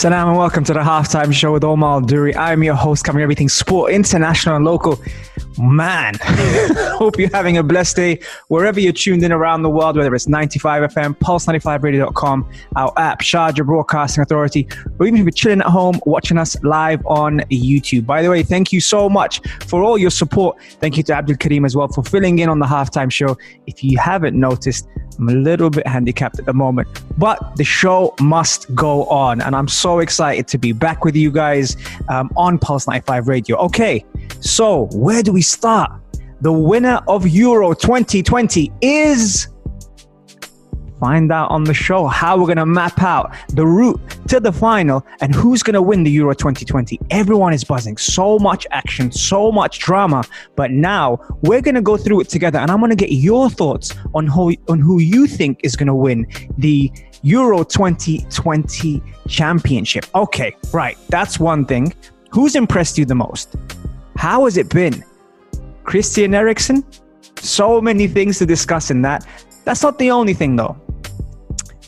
Salam and welcome to the halftime show with Omar Duri. I'm your host, covering everything sport, international and local. Man, hope you're having a blessed day wherever you're tuned in around the world, whether it's 95 FM, pulse95radio.com, our app, Sharjah Broadcasting Authority, or even if you're chilling at home watching us live on YouTube. By the way, thank you so much for all your support. Thank you to Abdul Karim as well for filling in on the halftime show. If you haven't noticed, I'm a little bit handicapped at the moment, but the show must go on. And I'm so excited to be back with you guys um, on Pulse 95 Radio. Okay, so where do we start? The winner of Euro 2020 is. Find out on the show how we're going to map out the route to the final and who's going to win the Euro 2020. Everyone is buzzing. So much action, so much drama. But now we're going to go through it together and I'm going to get your thoughts on who, on who you think is going to win the Euro 2020 championship. Okay, right. That's one thing. Who's impressed you the most? How has it been? Christian Eriksen? So many things to discuss in that. That's not the only thing though.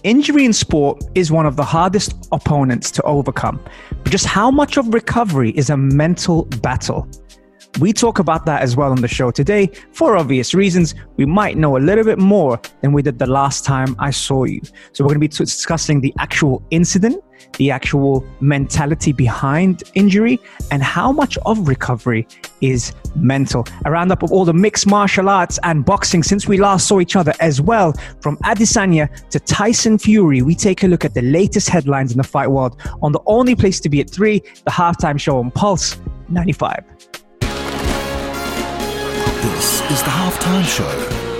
Injury in sport is one of the hardest opponents to overcome. But just how much of recovery is a mental battle? We talk about that as well on the show today. For obvious reasons, we might know a little bit more than we did the last time I saw you. So, we're going to be t- discussing the actual incident, the actual mentality behind injury, and how much of recovery is mental. A roundup of all the mixed martial arts and boxing since we last saw each other as well. From Adesanya to Tyson Fury, we take a look at the latest headlines in the fight world on the only place to be at 3, the halftime show on Pulse 95. This is the halftime show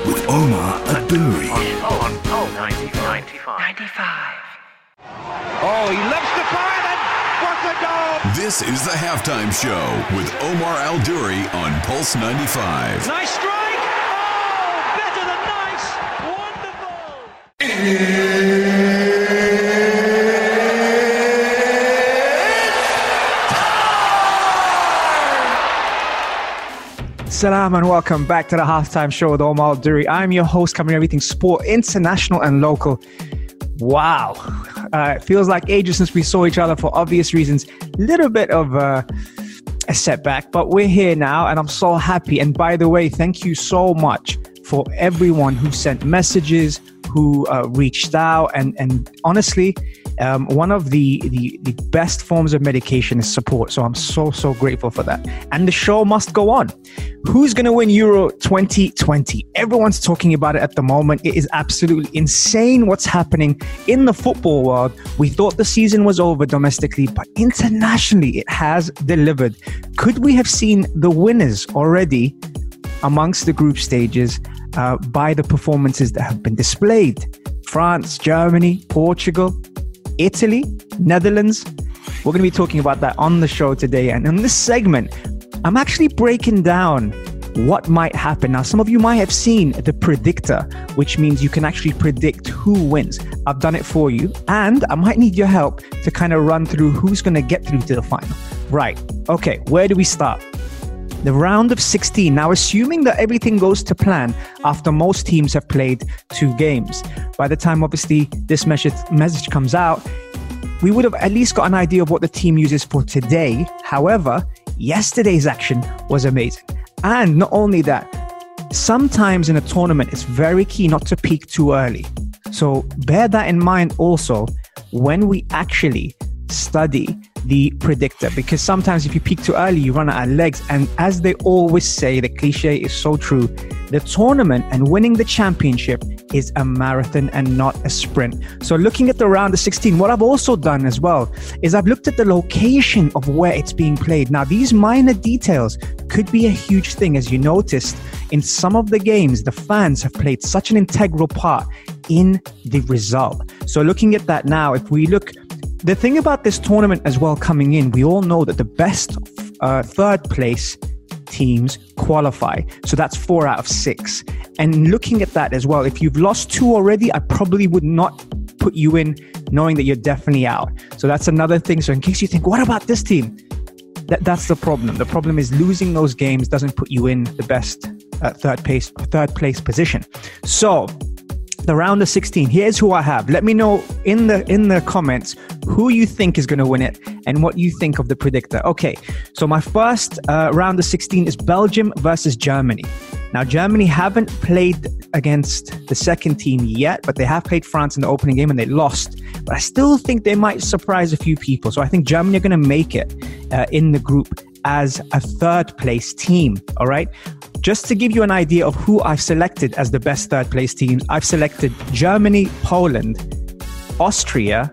with Omar Aduri. On Pulse 95. Oh, he lifts the fire and what a goal! This is the halftime show with Omar Al Duri on Pulse 95. Nice strike! Oh, better than nice! Wonderful! Salam and welcome back to the halftime show with Omar Duri. I'm your host, covering everything sport, international and local. Wow, uh, it feels like ages since we saw each other for obvious reasons. Little bit of uh, a setback, but we're here now, and I'm so happy. And by the way, thank you so much for everyone who sent messages, who uh, reached out, and and honestly, um, one of the, the the best forms of medication is support. So I'm so so grateful for that. And the show must go on. Who's going to win Euro 2020? Everyone's talking about it at the moment. It is absolutely insane what's happening in the football world. We thought the season was over domestically, but internationally it has delivered. Could we have seen the winners already amongst the group stages uh, by the performances that have been displayed? France, Germany, Portugal, Italy, Netherlands. We're going to be talking about that on the show today. And in this segment, I'm actually breaking down what might happen. Now, some of you might have seen the predictor, which means you can actually predict who wins. I've done it for you, and I might need your help to kind of run through who's going to get through to the final. Right. Okay, where do we start? The round of 16. Now, assuming that everything goes to plan after most teams have played two games, by the time obviously this message, message comes out, we would have at least got an idea of what the team uses for today. However, yesterday's action was amazing. And not only that, sometimes in a tournament, it's very key not to peak too early. So bear that in mind also when we actually study the predictor because sometimes if you peak too early you run out of legs. And as they always say the cliche is so true the tournament and winning the championship is a marathon and not a sprint. So looking at the round of 16 what i've also done as well is i've looked at the location of where it's being played. Now these minor details could be a huge thing. As you noticed in some of the games the fans have played such an integral part in the result. So looking at that now if we look the thing about this tournament as well coming in, we all know that the best uh, third place teams qualify. So that's four out of six. And looking at that as well, if you've lost two already, I probably would not put you in knowing that you're definitely out. So that's another thing. So in case you think, what about this team? That, that's the problem. The problem is losing those games doesn't put you in the best uh, third place third place position. So the round of 16 here's who i have. Let me know in the in the comments who you think is going to win it and what you think of the predictor. Okay so my first uh, round of 16 is belgium versus germany. Now germany haven't played against the second team yet but they have played france in the opening game and they lost. But i still think they might surprise a few people. So i think germany are going to make it uh, in the group as a third place team all right just to give you an idea of who I've selected as the best third place team, I've selected Germany, Poland, Austria,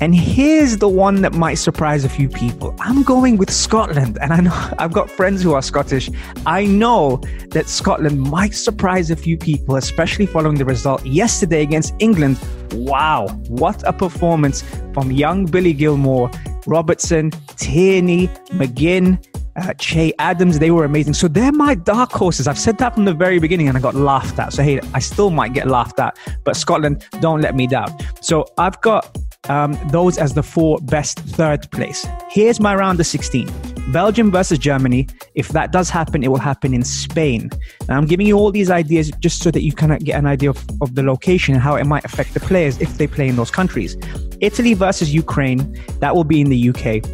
and here's the one that might surprise a few people. I'm going with Scotland. And I know I've got friends who are Scottish. I know that Scotland might surprise a few people, especially following the result yesterday against England. Wow, what a performance from young Billy Gilmour, Robertson, Tierney, McGinn, uh, Che Adams, they were amazing. So they're my dark horses. I've said that from the very beginning and I got laughed at. So hey, I still might get laughed at, but Scotland, don't let me down. So I've got um, those as the four best third place. Here's my round of 16 Belgium versus Germany. If that does happen, it will happen in Spain. Now, I'm giving you all these ideas just so that you of get an idea of, of the location and how it might affect the players if they play in those countries. Italy versus Ukraine, that will be in the UK.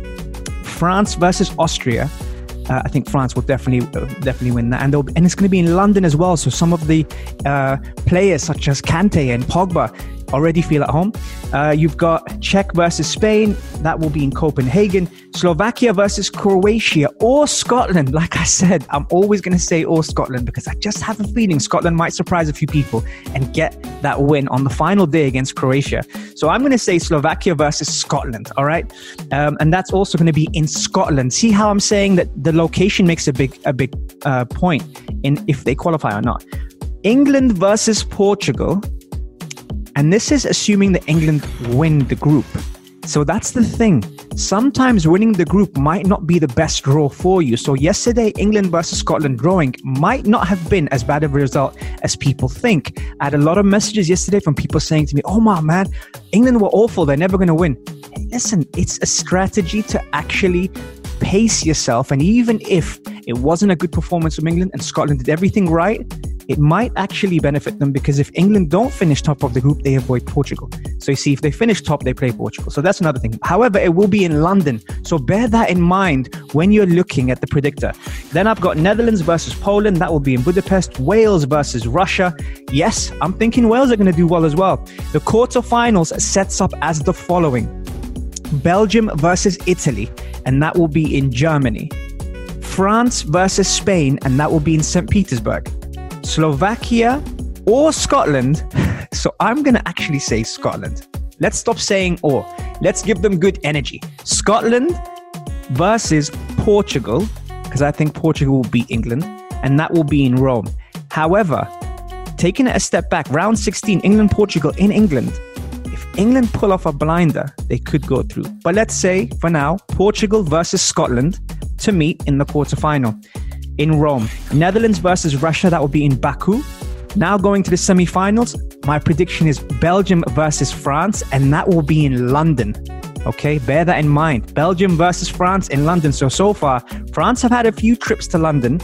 France versus Austria, uh, I think France will definitely uh, definitely win that, and and it's going to be in London as well. So some of the uh, players such as Kante and Pogba already feel at home. Uh, you've got Czech versus Spain. That will be in Copenhagen. Slovakia versus Croatia or Scotland. Like I said, I'm always going to say or Scotland because I just have a feeling Scotland might surprise a few people and get that win on the final day against Croatia. So I'm going to say Slovakia versus Scotland. All right. Um, and that's also going to be in Scotland. See how I'm saying that the location makes a big, a big uh, point in if they qualify or not. England versus Portugal and this is assuming that England win the group. So that's the thing. Sometimes winning the group might not be the best draw for you. So yesterday, England versus Scotland drawing might not have been as bad of a result as people think. I had a lot of messages yesterday from people saying to me, Oh my man, England were awful. They're never going to win. Listen, it's a strategy to actually pace yourself. And even if it wasn't a good performance from England and Scotland did everything right, it might actually benefit them because if England don't finish top of the group, they avoid Portugal. So you see, if they finish top, they play Portugal. So that's another thing. However, it will be in London. So bear that in mind when you're looking at the predictor. Then I've got Netherlands versus Poland. That will be in Budapest. Wales versus Russia. Yes, I'm thinking Wales are going to do well as well. The quarterfinals sets up as the following Belgium versus Italy, and that will be in Germany. France versus Spain, and that will be in St. Petersburg. Slovakia or Scotland. So I'm going to actually say Scotland. Let's stop saying or. Let's give them good energy. Scotland versus Portugal, because I think Portugal will beat England, and that will be in Rome. However, taking it a step back, round 16, England Portugal in England. If England pull off a blinder, they could go through. But let's say, for now, Portugal versus Scotland to meet in the quarterfinal in Rome. Netherlands versus Russia, that will be in Baku. Now going to the semi-finals, my prediction is Belgium versus France, and that will be in London. Okay, bear that in mind. Belgium versus France in London. So, so far, France have had a few trips to London.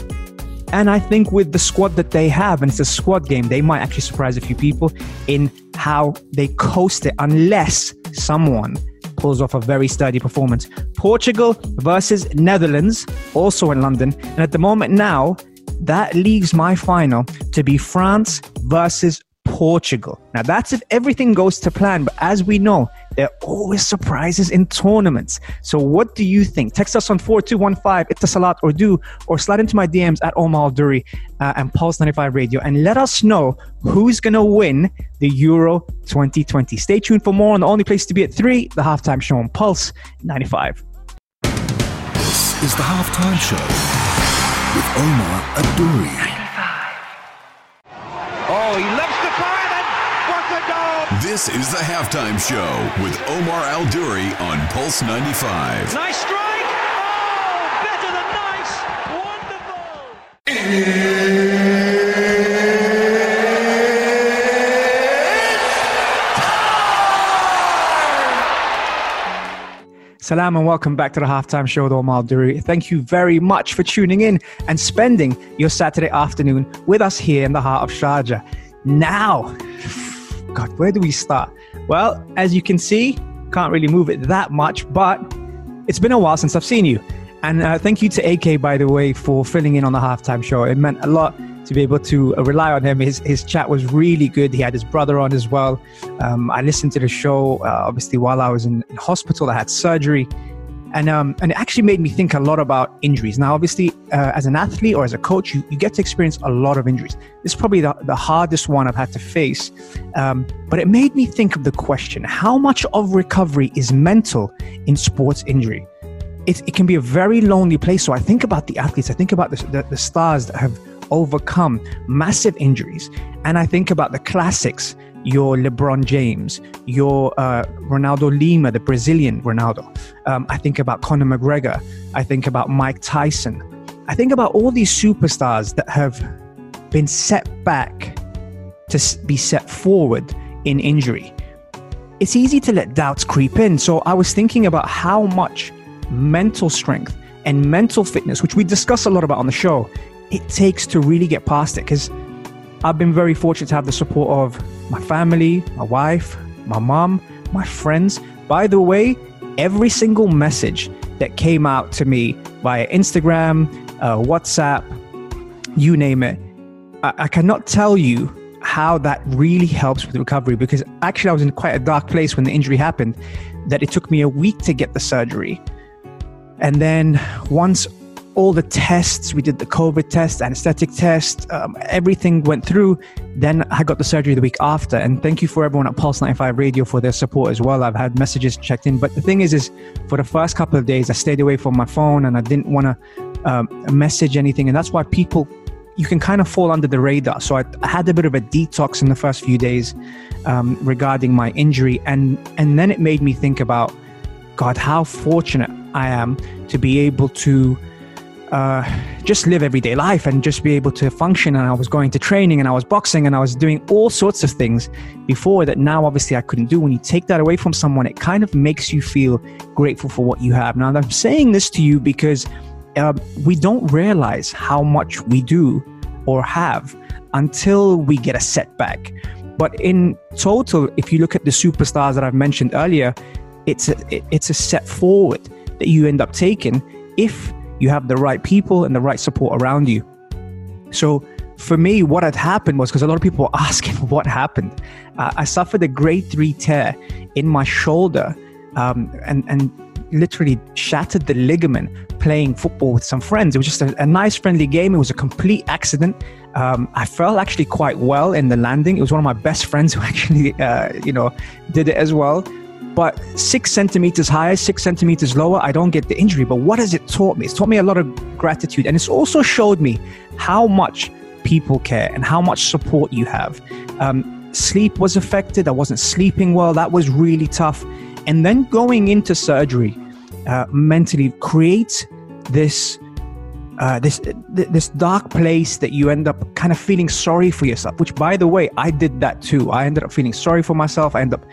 And I think with the squad that they have, and it's a squad game, they might actually surprise a few people in how they coast it, unless someone pulls off a very sturdy performance. Portugal versus Netherlands, also in London. And at the moment now, that leaves my final to be France versus Portugal. Now, that's if everything goes to plan, but as we know, there are always surprises in tournaments. So, what du you think? Text us on 4215 Etisalat or do, or slide into my DMs at Omar Duri uh, and Pulse 95 Radio and let us know who's going to win the Euro 2020. Stay tuned for more on the only place to be at 3, the halftime show on Pulse 95. This is the halftime show with Omar Adouri. Oh, he loves the fire and what a goal! This is the halftime show with Omar Al Duri on Pulse 95. Nice strike! Oh, better than nice! Wonderful! Salam and welcome back to the halftime show with Omar Al Duri. Thank you very much for tuning in and spending your Saturday afternoon with us here in the heart of Sharjah. Now, God, where do we start? Well, as you can see, can't really move it that much, but it's been a while since I've seen you. And uh, thank you to AK, by the way, for filling in on the halftime show. It meant a lot to be able to uh, rely on him. His, his chat was really good. He had his brother on as well. Um, I listened to the show, uh, obviously, while I was in, in hospital. I had surgery. And, um, and it actually made me think a lot about injuries. Now, obviously, uh, as an athlete or as a coach, you, you get to experience a lot of injuries. This is probably the, the hardest one I've had to face. Um, but it made me think of the question how much of recovery is mental in sports injury? It, it can be a very lonely place. So I think about the athletes, I think about the, the, the stars that have overcome massive injuries. And I think about the classics, your LeBron James, your uh, Ronaldo Lima, the Brazilian Ronaldo. Um, I think about Conor McGregor. I think about Mike Tyson. I think about all these superstars that have been set back to be set forward in injury. It's easy to let doubts creep in. So I was thinking about how much mental strength and mental fitness, which we discuss a lot about on the show, it takes to really get past it. Because I've been very fortunate to have the support of my family, my wife, my mom, my friends. By the way, every single message that came out to me via Instagram, uh, WhatsApp, you name it, I, I cannot tell you how that really helps with recovery because actually I was in quite a dark place when the injury happened that it took me a week to get the surgery. And then once all the tests, we did the COVID test, anesthetic test, um, everything went through. Then I got the surgery the week after. And thank you for everyone at Pulse 95 Radio for their support as well. I've had messages checked in. But the thing is, is for the first couple of days, I stayed away from my phone and I didn't want to um, message anything. And that's why people, you can kind of fall under the radar. So I, I had a bit of a detox in the first few days um, regarding my injury. And, and then it made me think about, God, how fortunate I am to be able to uh, just live everyday life and just be able to function. And I was going to training and I was boxing and I was doing all sorts of things before that now obviously I couldn't do. When you take that away from someone, it kind of makes you feel grateful for what you have. Now, I'm saying this to you because uh, we don't realize how much we do or have until we get a setback. But in total, if you look at the superstars that I've mentioned earlier, it's a, it's a step forward that you end up taking if you have the right people and the right support around you. So for me, what had happened was because a lot of people were asking what happened. Uh, I suffered a grade three tear in my shoulder um, and, and literally shattered the ligament playing football with some friends. It was just a, a nice, friendly game. It was a complete accident. Um, I felt actually quite well in the landing. It was one of my best friends who actually, uh, you know, did it as well but six centimeters higher, six centimeters lower, I don't get the injury. But what has it taught me? It's taught me a lot of gratitude. And it's also showed me how much people care and how much support you have. Um, sleep was affected. I wasn't sleeping well. That was really tough. And then going into surgery uh, mentally creates this. Uh, this this dark place that you end up kind of feeling sorry for yourself. Which, by the way, I did that too. I ended up feeling sorry for myself. I ended up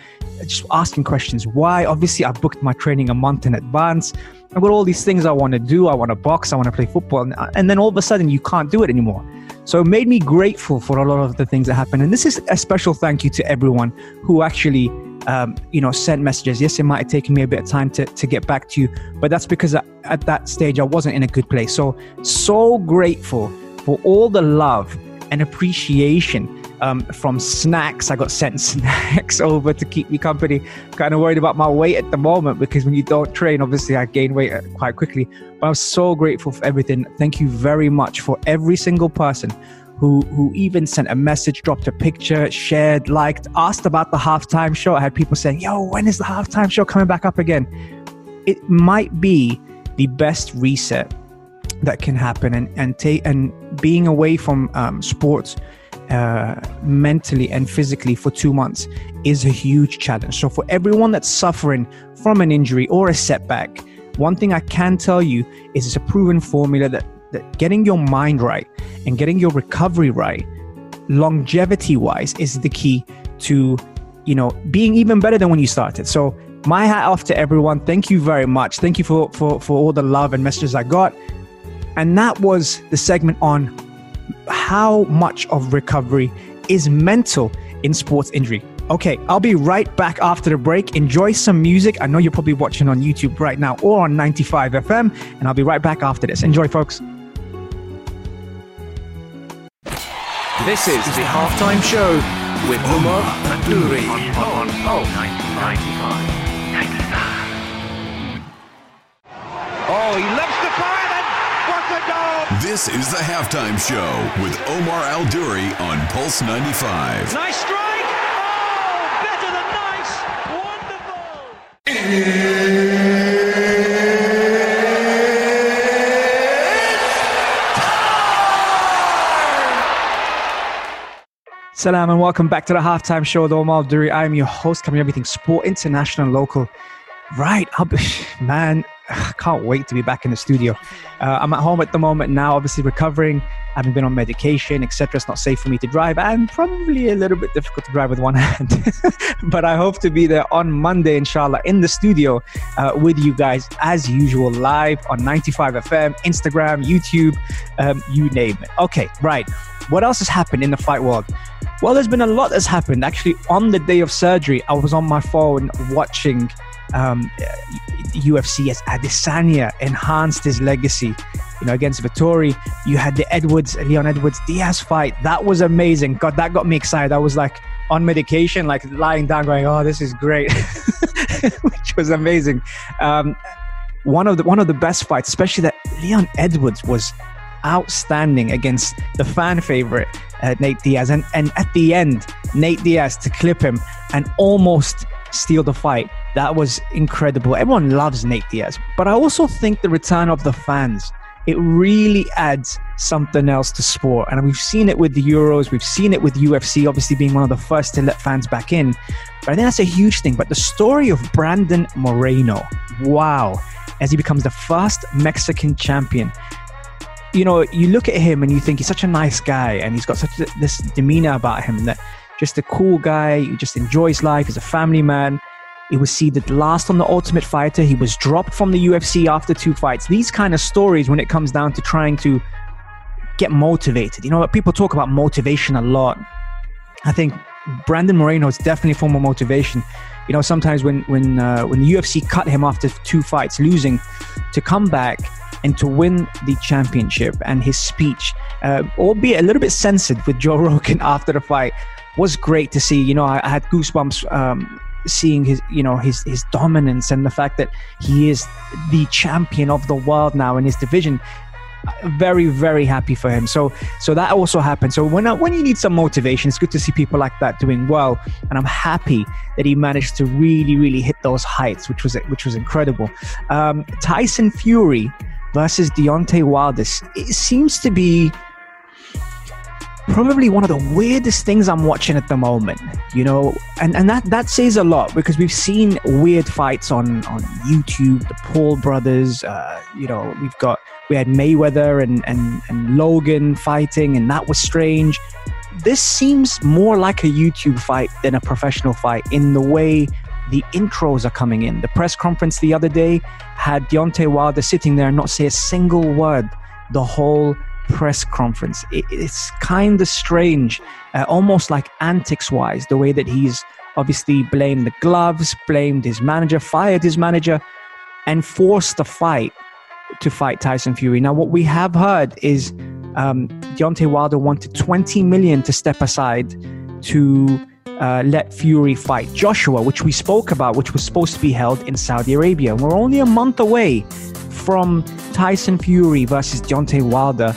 just asking questions. Why? Obviously i booked my training a month in advance. I've got all these things i want to do. I want to box. I want to play football. And, and then all of a sudden you can't do it anymore. So it made me grateful for a lot of the things that happened. And this is a special thank you to everyone who actually um, you know sent messages. Yes it might have taken me a bit of time to, to get back to you but that's because I, at that stage i wasn't in a good place. So so grateful for all the love and appreciation um, from snacks. I got sent snacks over to keep me company. Kind of worried about my weight at the moment because when you don't train, obviously I gain weight uh, quite quickly. But I'm so grateful for everything. Thank you very much for every single person who who even sent a message, dropped a picture, shared, liked, asked about the halftime show. I had people saying, "Yo, when is the halftime show coming back up again?" It might be the best reset that can happen, and and take and being away from um, sports uh, mentally and physically for two months is a huge challenge. So, for everyone that's suffering from an injury or a setback, one thing I can tell you is it's a proven formula that, that getting your mind right and getting your recovery right, longevity wise, is the key to you know being even better than when you started. So, my hat off to everyone. Thank you very much. Thank you for for, for all the love and messages I got. And that was the segment on how much of recovery is mental in sports injury. Okay, I'll be right back after the break. Enjoy some music. I know you're probably watching on YouTube right now or on 95 FM, and I'll be right back after this. Enjoy, folks. This is the halftime show with Omar Adouri on, on, on 95. 95. This is the halftime show with Omar Al Duri on Pulse 95. Nice strike! Oh, better than nice! Wonderful! Salam and welcome back to the halftime show with Omar Duri. I am your host, covering everything sport, international, and local. Right, I'll be, man, I can't wait to be back in the studio. Uh, I'm at home at the moment now, obviously recovering. I haven't been on medication, etc. It's not safe for me to drive, and probably a little bit difficult to drive with one hand. but I hope to be there on Monday, inshallah, in the studio uh, with you guys as usual, live on 95 FM, Instagram, YouTube, um, you name it. Okay, right. What else has happened in the fight world? Well, there's been a lot that's happened. Actually, on the day of surgery, I was on my phone watching um, UFC as Adesanya enhanced his legacy. You know, against Vettori, you had the Edwards, Leon Edwards Diaz fight. That was amazing. God, that got me excited. I was like on medication, like lying down, going, "Oh, this is great," which was amazing. Um, one of the one of the best fights, especially that Leon Edwards was outstanding against the fan favorite uh, Nate Diaz, and and at the end, Nate Diaz to clip him and almost steal the fight. That was incredible. Everyone loves Nate Diaz, but I also think the return of the fans it really adds something else to sport. And we've seen it with the Euros, we've seen it with UFC, obviously being one of the first to let fans back in. But I think that's a huge thing. But the story of Brandon Moreno, wow, as he becomes the first Mexican champion. You know, you look at him and you think he's such a nice guy and he's got such this demeanor about him that just a cool guy who just enjoys life, he's a family man. He was seeded last on the Ultimate Fighter. He was dropped from the UFC after two fights. These kind of stories, when it comes down to trying to get motivated, you know, people talk about motivation a lot. I think Brandon Moreno is definitely a form of motivation. You know, sometimes when when uh, when the UFC cut him after two fights, losing, to come back and to win the championship, and his speech, uh, albeit a little bit censored with Joe Rogan after the fight, was great to see. You know, I, I had goosebumps. Um, seeing his you know his his dominance and the fact that he is the champion of the world now in his division very very happy for him. So so that also happened. So when I, when you need some motivation it's good to see people like that doing well. And i'm happy that he managed to really really hit those heights which was which was incredible. Um, tyson fury versus Deontay Wilder it seems to be probably one of the weirdest things I'm watching at the moment, you know, and, and that, that says a lot because we've seen weird fights on, on YouTube, the Paul brothers, uh, you know, we've got, we had Mayweather and, and, and Logan fighting, and that was strange. This seems more like a YouTube fight than a professional fight in the way the intros are coming in. The press conference the other day had Deontay Wilder sitting there and not say a single word the whole press conference. It, it's kind of strange, uh, almost like antics wise, the way that he's obviously blamed the gloves, blamed his manager, fired his manager, and forced the fight to fight Tyson Fury. Now, what we have heard is um, Deontay Wilder wanted 20 million to step aside to uh, let Fury fight Joshua, which we spoke about, which was supposed to be held in Saudi Arabia. We're only a month away from Tyson Fury versus Deontay Wilder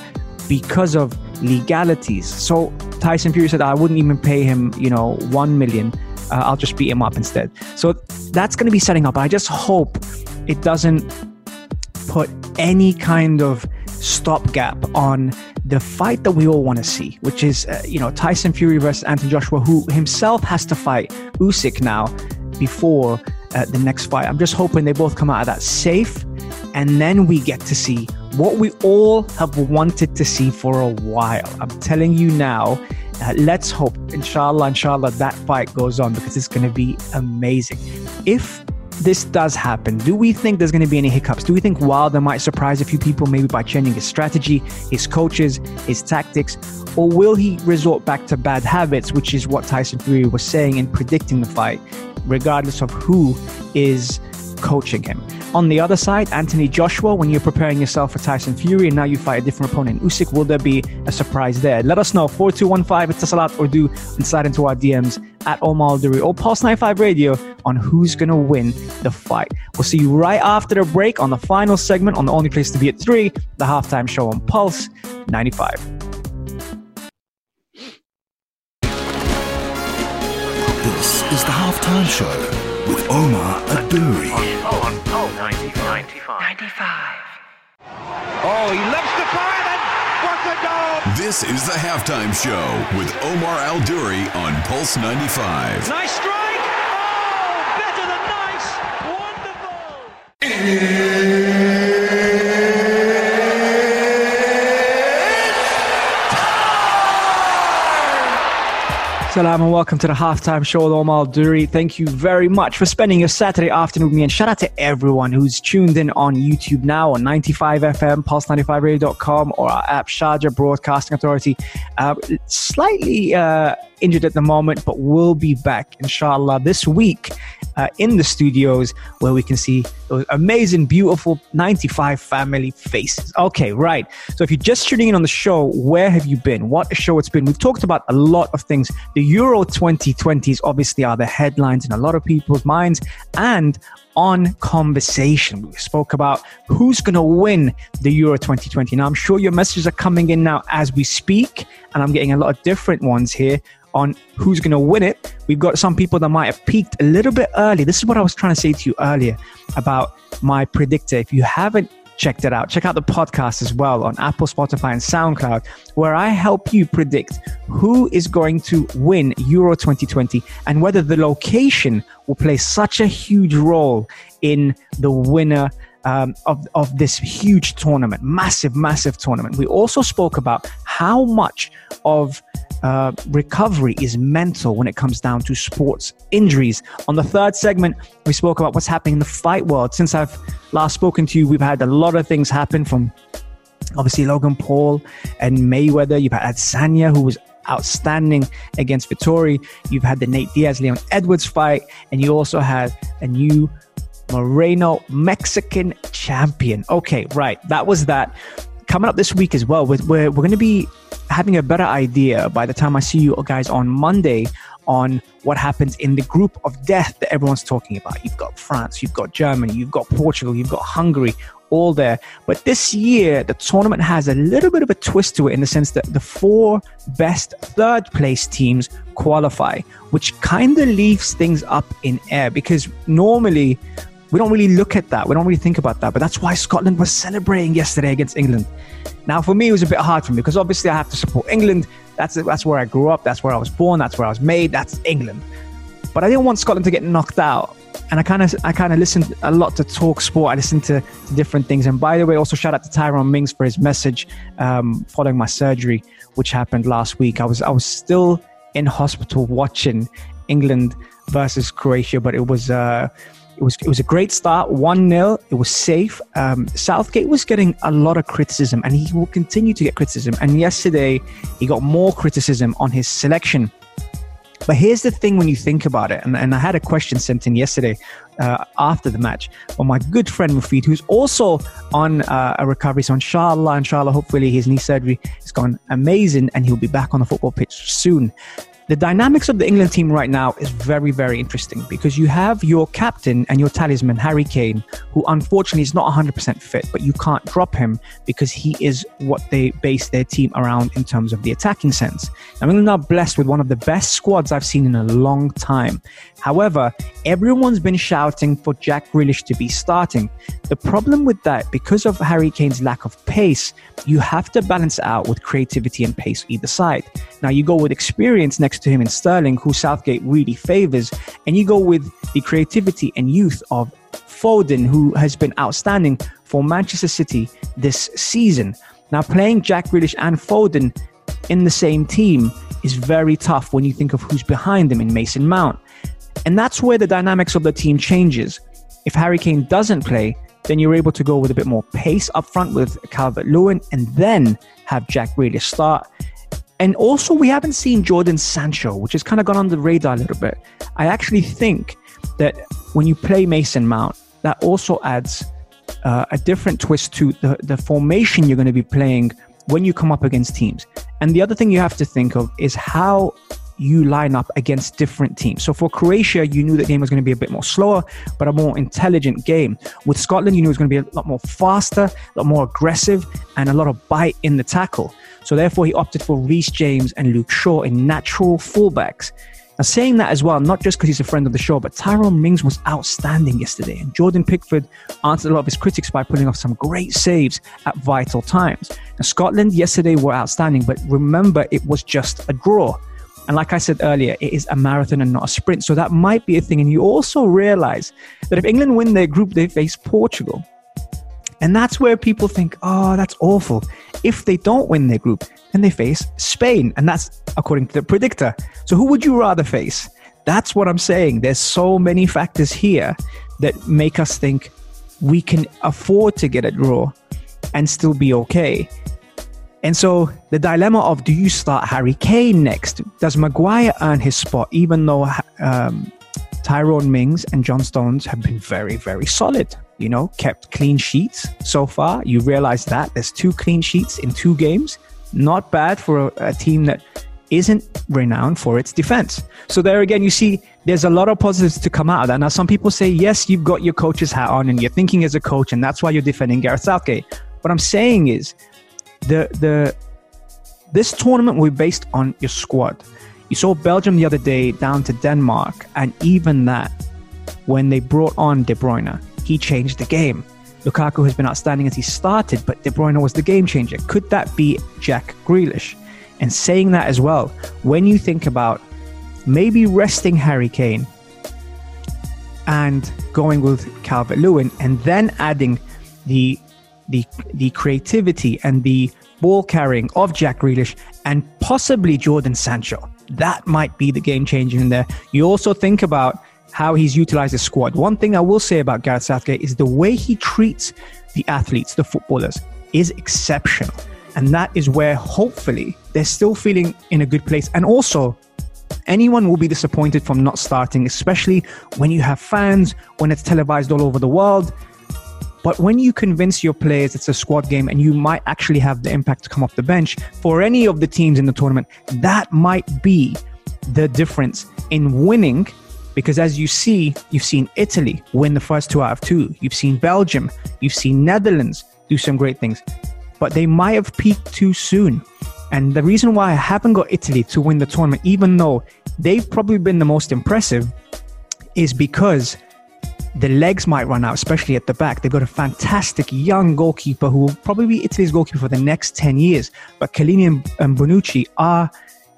because of legalities. So Tyson Fury said, I wouldn't even pay him, you know, one million. Uh, I'll just beat him up instead. So that's going to be setting up. I just hope it doesn't put any kind of stopgap on the fight that we all want to see, which is, uh, you know, Tyson Fury versus Anthony Joshua, who himself has to fight Usyk now before uh, the next fight. I'm just hoping they both come out of that safe, and then we get to see what we all have wanted to see for a while. I'm telling you now, uh, let's hope, inshallah, inshallah, that fight goes on because it's going to be amazing. If this does happen, do we think there's going to be any hiccups? Do we think Wilder might surprise a few people maybe by changing his strategy, his coaches, his tactics? Or will he resort back to bad habits, which is what Tyson Fury was saying in predicting the fight, regardless of who is coaching him? On the other side, Anthony Joshua, when you're preparing yourself for Tyson Fury and now you fight a different opponent, Usyk, will there be a surprise there? Let us know. 4215 Etisalat or du and slide into our DMs at Omar Duri or Pulse 95 Radio on who's going to win the fight. We'll see you right after the break on the final segment on the only place to be at 3, the halftime show on Pulse 95. This is the halftime show with Omar Adouri. On, on, 95. 95. Oh, he loves the fire and what a goal! This is the halftime show with Omar Al Duri on Pulse 95. Nice strike! Oh, better than nice! Wonderful! Salam and welcome to the halftime show with Omar Duri. Thank you very much for spending your Saturday afternoon with me. And shout out to everyone who's tuned in on YouTube now on 95 FM, pulse95radio.com, or our app, Sharjah Broadcasting Authority. Uh, slightly uh, injured at the moment, but we'll be back, inshallah, this week uh, in the studios where we can see those amazing, beautiful 95 family faces. Okay, right. So if you're just tuning in on the show, where have you been? What a show it's been. We've talked about a lot of things. The Euro 2020s obviously are the headlines in a lot of people's minds and on conversation. We spoke about who's going to win the Euro 2020. Now, I'm sure your messages are coming in now as we speak, and I'm getting a lot of different ones here on who's going to win it. We've got some people that might have peaked a little bit early. This is what I was trying to say to you earlier about my predictor. If you haven't checked it out, check out the podcast as well on Apple, Spotify, and SoundCloud, where I help you predict who is going to win Euro 2020 and whether the location will play such a huge role in the winner. Um, of, of this huge tournament, massive, massive tournament. We also spoke about how much of uh, recovery is mental when it comes down to sports injuries. On the third segment, we spoke about what's happening in the fight world. Since I've last spoken to you, we've had a lot of things happen from obviously Logan Paul and Mayweather. You've had Sanya, who was outstanding against Vettori. You've had the Nate Diaz Leon Edwards fight, and you also had a new Moreno Mexican champion. Okay, right. That was that. Coming up this week as well, we're, we're, we're going to be having a better idea by the time I see you guys on Monday on what happens in the group of death that everyone's talking about. You've got France, you've got Germany, you've got Portugal, you've got Hungary, all there. But this year, the tournament has a little bit of a twist to it in the sense that the four best third place teams qualify, which kind of leaves things up in air because normally we don't really look at that. We don't really think about that. But that's why Scotland was celebrating yesterday against England. Now, for me, it was a bit hard for me because obviously I have to support England. That's that's where I grew up. That's where I was born. That's where I was made. That's England. But I didn't want Scotland to get knocked out. And I kind of I kind of listened a lot to talk sport. I listened to, to, different things. And by the way, also shout out to Tyrone Mings for his message um, following my surgery, which happened last week. I was I was still in hospital watching England versus Croatia, but it was. Uh, it was it was a great start, one 0 It was safe. Um, Southgate was getting a lot of criticism, and he will continue to get criticism. And yesterday, he got more criticism on his selection. But here's the thing when you think about it, and, and I had a question sent in yesterday uh, after the match from my good friend Mufid, who's also on uh, a recovery. So inshallah, inshallah, hopefully his knee surgery has gone amazing and he'll be back on the football pitch soon. The dynamics of the England team right now is very, very interesting because you have your captain and your talisman, Harry Kane, who unfortunately is not 100% fit, but you can't drop him because he is what they base their team around in terms of the attacking sense. Now, England are blessed with one of the best squads I've seen in a long time. However, everyone's been shouting for Jack Grealish to be starting. The problem with that, because of Harry Kane's lack of pace, you have to balance out with creativity and pace either side. Now, you go with experience next to him in Sterling, who Southgate really favors, and you go with the creativity and youth of Foden, who has been outstanding for Manchester City this season. Now, playing Jack Grealish and Foden in the same team is very tough when you think of who's behind them in Mason Mount. And that's where the dynamics of the team changes. If Harry Kane doesn't play, then you're able to go with a bit more pace up front with Calvert Lewin and then have Jack Grealish start. And also, we haven't seen Jadon Sancho, which has kind of gone on the radar a little bit. I actually think that when you play Mason Mount, that also adds uh, a different twist to the, the formation you're going to be playing when you come up against teams. And the other thing you have to think of is how you line up against different teams. So for Croatia, you knew the game was going to be a bit more slower, but a more intelligent game. With Scotland, you knew it was going to be a lot more faster, a lot more aggressive, and a lot of bite in the tackle. So therefore, he opted for Reece James and Luke Shaw in natural fullbacks. Now, saying that as well, not just because he's a friend of the show, but Tyrone Mings was outstanding yesterday. And Jordan Pickford answered a lot of his critics by pulling off some great saves at vital times. Now, Scotland yesterday were outstanding, but remember, it was just a draw. And like I said earlier, it is a marathon and not a sprint. So that might be a thing. And you also realize that if England win their group, they face Portugal. And that's where people think, oh, that's awful. If they don't win their group, then they face Spain. And that's according to the predictor. So who would you rather face? That's what I'm saying. There's so many factors here that make us think we can afford to get a draw and still be okay. And so the dilemma of do you start Harry Kane next? Does Maguire earn his spot, even though um, Tyrone Mings and John Stones have been very, very solid? You know, kept clean sheets so far. You realize that there's two clean sheets in two games. Not bad for a, a team that isn't renowned for its defense. So there again, you see, there's a lot of positives to come out of that. Now, some people say, yes, you've got your coach's hat on and you're thinking as a coach, and that's why you're defending Gareth Southgate. What I'm saying is, the the this tournament will be based on your squad. You saw Belgium the other day down to Denmark, and even that, when they brought on De Bruyne, he changed the game. Lukaku has been outstanding as he started, but De Bruyne was the game changer. Could that be Jack Grealish? And saying that as well, when you think about maybe resting Harry Kane and going with Calvert Lewin and then adding the the the creativity and the ball carrying of Jack Grealish and possibly Jadon Sancho. That might be the game changer in there. You also think about how he's utilized the squad. One thing I will say about Gareth Southgate is the way he treats the athletes, the footballers, is exceptional. And that is where hopefully they're still feeling in a good place. And also, anyone will be disappointed from not starting, especially when you have fans, when it's televised all over the world. But when you convince your players it's a squad game and you might actually have the impact to come off the bench for any of the teams in the tournament, that might be the difference in winning. Because as you see, you've seen Italy win the first two out of two. You've seen Belgium, you've seen Netherlands do some great things, but they might have peaked too soon. And the reason why I haven't got Italy to win the tournament, even though they've probably been the most impressive, is because the legs might run out, especially at the back. They've got a fantastic young goalkeeper who will probably be Italy's goalkeeper for the next 10 years. But Chiellini and, and Bonucci are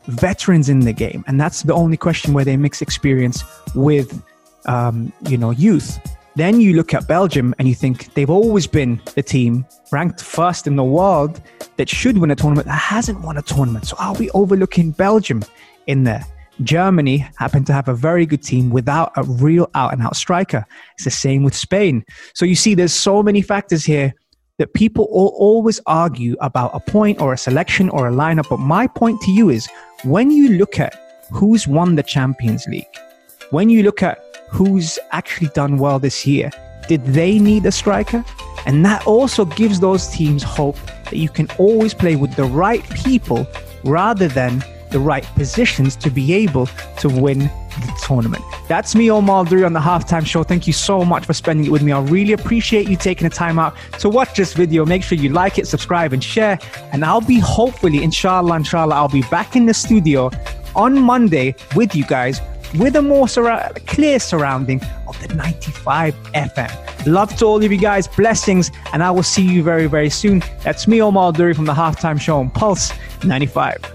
veterans in the game. And that's the only question where they mix experience with, um, you know, youth. Then you look at Belgium and you think they've always been the team ranked first in the world that should win a tournament that hasn't won a tournament. So are we overlooking Belgium in there? Germany happened to have a very good team without a real out and out striker. It's the same with Spain. So you see, there's so many factors here that people always argue about a point or a selection or a lineup. But my point to you is when you look at who's won the Champions League, when you look at who's actually done well this year, did they need a striker? And that also gives those teams hope that you can always play with the right people rather than the right positions to be able to win the tournament. That's me, Omar Duri, on the halftime show. Thank you so much for spending it with me. I really appreciate you taking the time out to watch this video. Make sure you like it, subscribe, and share. And I'll be hopefully, inshallah, inshallah, I'll be back in the studio on Monday with you guys with a more sur- clear surrounding of the 95 FM. Love to all of you guys, blessings, and I will see you very, very soon. That's me, Omar Duri from the Halftime Show on Pulse 95.